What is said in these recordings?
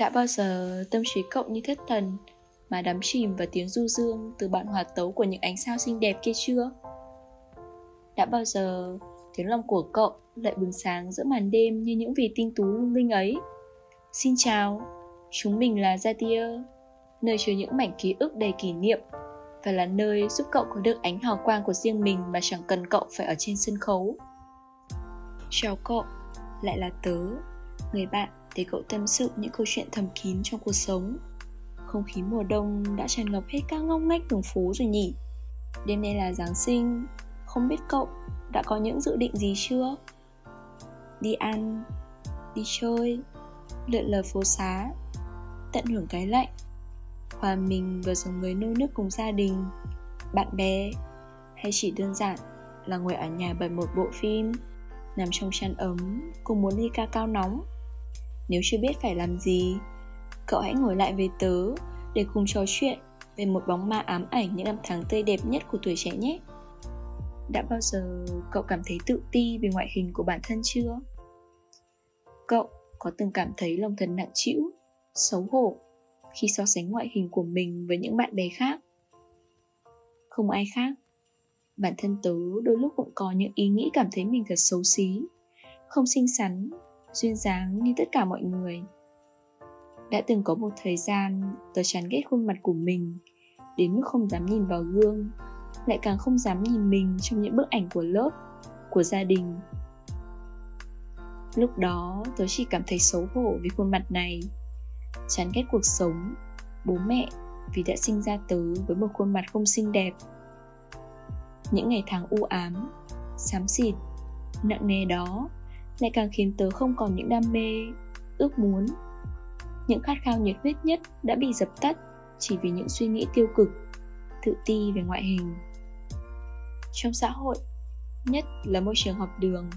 Đã bao giờ tâm trí cậu như thất thần mà đắm chìm vào tiếng du dương từ bản hòa tấu của những ánh sao xinh đẹp kia chưa? Đã bao giờ tiếng lòng của cậu lại bừng sáng giữa màn đêm như những vì tinh tú lung linh ấy? Xin chào, chúng mình là Zatia, nơi chứa những mảnh ký ức đầy kỷ niệm và là nơi giúp cậu có được ánh hào quang của riêng mình mà chẳng cần cậu phải ở trên sân khấu. Chào cậu, lại là tớ, người bạn để cậu tâm sự những câu chuyện thầm kín trong cuộc sống. Không khí mùa đông đã tràn ngập hết các ngóc ngách đường phố rồi nhỉ? Đêm nay là Giáng sinh, không biết cậu đã có những dự định gì chưa? Đi ăn, đi chơi, lượn lờ phố xá, tận hưởng cái lạnh hòa mình vào dòng người nô nước cùng gia đình bạn bè hay chỉ đơn giản là ngồi ở nhà bật một bộ phim nằm trong chăn ấm cùng muốn ly ca cao nóng nếu chưa biết phải làm gì, cậu hãy ngồi lại với tớ để cùng trò chuyện về một bóng ma ám ảnh những năm tháng tươi đẹp nhất của tuổi trẻ nhé. Đã bao giờ cậu cảm thấy tự ti về ngoại hình của bản thân chưa? Cậu có từng cảm thấy lòng thần nặng trĩu, xấu hổ khi so sánh ngoại hình của mình với những bạn bè khác? Không ai khác. Bản thân tớ đôi lúc cũng có những ý nghĩ cảm thấy mình thật xấu xí, không xinh xắn duyên dáng như tất cả mọi người. Đã từng có một thời gian, tớ chán ghét khuôn mặt của mình, đến mức không dám nhìn vào gương, lại càng không dám nhìn mình trong những bức ảnh của lớp, của gia đình. Lúc đó, tớ chỉ cảm thấy xấu hổ vì khuôn mặt này, chán ghét cuộc sống bố mẹ vì đã sinh ra tớ với một khuôn mặt không xinh đẹp. Những ngày tháng u ám, xám xịt, nặng nề đó lại càng khiến tớ không còn những đam mê, ước muốn. Những khát khao nhiệt huyết nhất đã bị dập tắt chỉ vì những suy nghĩ tiêu cực, tự ti về ngoại hình. Trong xã hội, nhất là môi trường học đường,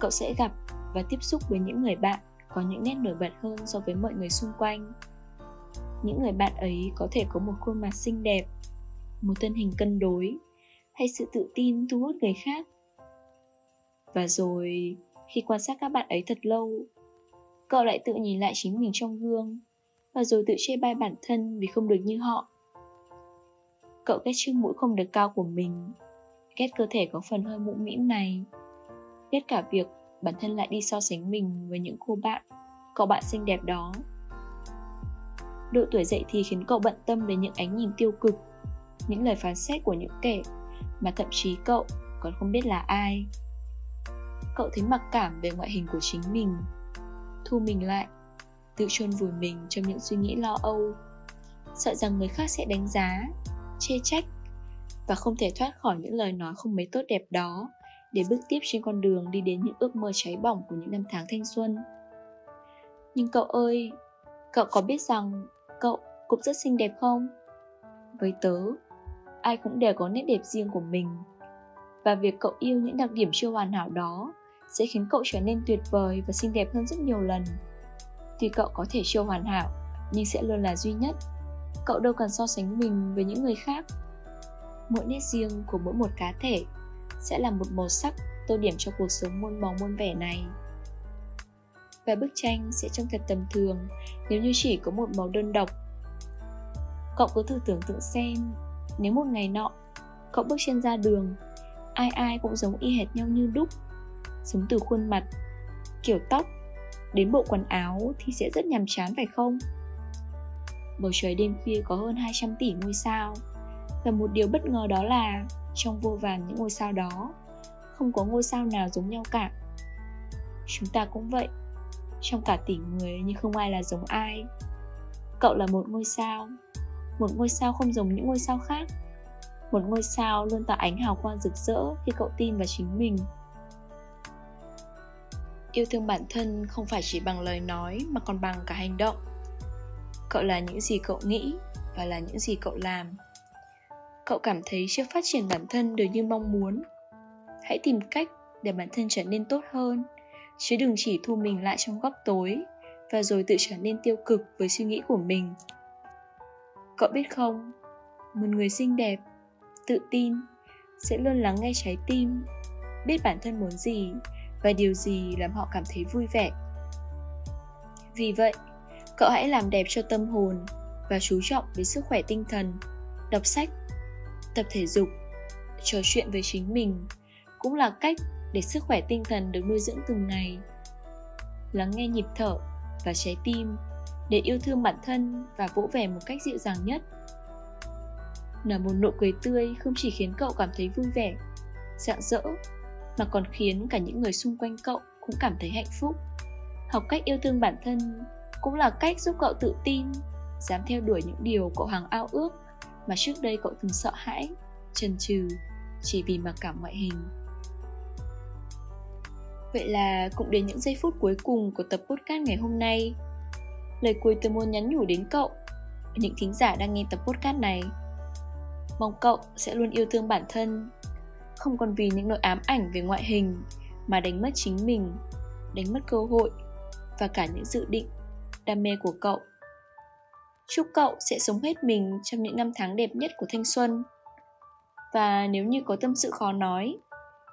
cậu sẽ gặp và tiếp xúc với những người bạn có những nét nổi bật hơn so với mọi người xung quanh. Những người bạn ấy có thể có một khuôn mặt xinh đẹp, một thân hình cân đối, hay sự tự tin thu hút người khác. Và rồi khi quan sát các bạn ấy thật lâu. Cậu lại tự nhìn lại chính mình trong gương, và rồi tự chê bai bản thân vì không được như họ. Cậu ghét chiếc mũi không được cao của mình, ghét cơ thể có phần hơi mũm mĩm này, ghét cả việc bản thân lại đi so sánh mình với những cô bạn, cậu bạn xinh đẹp đó. Độ tuổi dậy thì khiến cậu bận tâm đến những ánh nhìn tiêu cực, những lời phán xét của những kẻ mà thậm chí cậu còn không biết là ai cậu thấy mặc cảm về ngoại hình của chính mình. Thu mình lại, tự chôn vùi mình trong những suy nghĩ lo âu. Sợ rằng người khác sẽ đánh giá, chê trách và không thể thoát khỏi những lời nói không mấy tốt đẹp đó để bước tiếp trên con đường đi đến những ước mơ cháy bỏng của những năm tháng thanh xuân. Nhưng cậu ơi, cậu có biết rằng cậu cũng rất xinh đẹp không? Với tớ, ai cũng đều có nét đẹp riêng của mình. Và việc cậu yêu những đặc điểm chưa hoàn hảo đó sẽ khiến cậu trở nên tuyệt vời và xinh đẹp hơn rất nhiều lần. Tuy cậu có thể chưa hoàn hảo, nhưng sẽ luôn là duy nhất. Cậu đâu cần so sánh mình với những người khác. Mỗi nét riêng của mỗi một cá thể sẽ là một màu sắc tô điểm cho cuộc sống muôn màu muôn vẻ này. Và bức tranh sẽ trông thật tầm thường nếu như chỉ có một màu đơn độc. Cậu cứ thử tưởng tượng xem, nếu một ngày nọ, cậu bước chân ra đường, ai ai cũng giống y hệt nhau như đúc sống từ khuôn mặt. Kiểu tóc, đến bộ quần áo thì sẽ rất nhàm chán, phải không? Bầu trời đêm khuya có hơn 200 tỷ ngôi sao. Và một điều bất ngờ đó là trong vô vàn những ngôi sao đó, không có ngôi sao nào giống nhau cả. Chúng ta cũng vậy, trong cả tỷ người nhưng không ai là giống ai. Cậu là một ngôi sao, một ngôi sao không giống những ngôi sao khác. Một ngôi sao luôn tỏa ánh hào quang rực rỡ khi cậu tin vào chính mình yêu thương bản thân không phải chỉ bằng lời nói mà còn bằng cả hành động. Cậu là những gì cậu nghĩ và là những gì cậu làm. Cậu cảm thấy chưa phát triển bản thân được như mong muốn. Hãy tìm cách để bản thân trở nên tốt hơn, chứ đừng chỉ thu mình lại trong góc tối và rồi tự trở nên tiêu cực với suy nghĩ của mình. Cậu biết không, một người xinh đẹp, tự tin, sẽ luôn lắng nghe trái tim, biết bản thân muốn gì và điều gì làm họ cảm thấy vui vẻ vì vậy Cậu hãy làm đẹp cho tâm hồn và chú trọng đến sức khỏe tinh thần. Đọc sách, tập thể dục, trò chuyện với chính mình cũng là cách để sức khỏe tinh thần được nuôi dưỡng từng ngày. Lắng nghe nhịp thở và trái tim để yêu thương bản thân và vỗ về một cách dịu dàng nhất. Nở một nụ cười tươi không chỉ khiến cậu cảm thấy vui vẻ, rạng rỡ, mà còn khiến cả những người xung quanh cậu cũng cảm thấy hạnh phúc. Học cách yêu thương bản thân cũng là cách giúp cậu tự tin, dám theo đuổi những điều cậu hằng ao ước mà trước đây cậu từng sợ hãi, chần chừ chỉ vì mặc cảm ngoại hình. Vậy là cũng đến những giây phút cuối cùng của tập podcast ngày hôm nay. Lời cuối tôi muốn nhắn nhủ đến cậu, những thính giả đang nghe tập podcast này. Mong cậu sẽ luôn yêu thương bản thân, không còn vì những nỗi ám ảnh về ngoại hình mà đánh mất chính mình, đánh mất cơ hội và cả những dự định, đam mê của cậu. Chúc cậu sẽ sống hết mình trong những năm tháng đẹp nhất của thanh xuân. Và nếu như có tâm sự khó nói,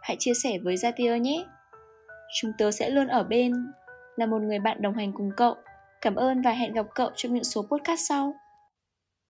hãy chia sẻ với Zatia nhé. Chúng tớ sẽ luôn ở bên, là một người bạn đồng hành cùng cậu. Cảm ơn và hẹn gặp cậu trong những số podcast sau.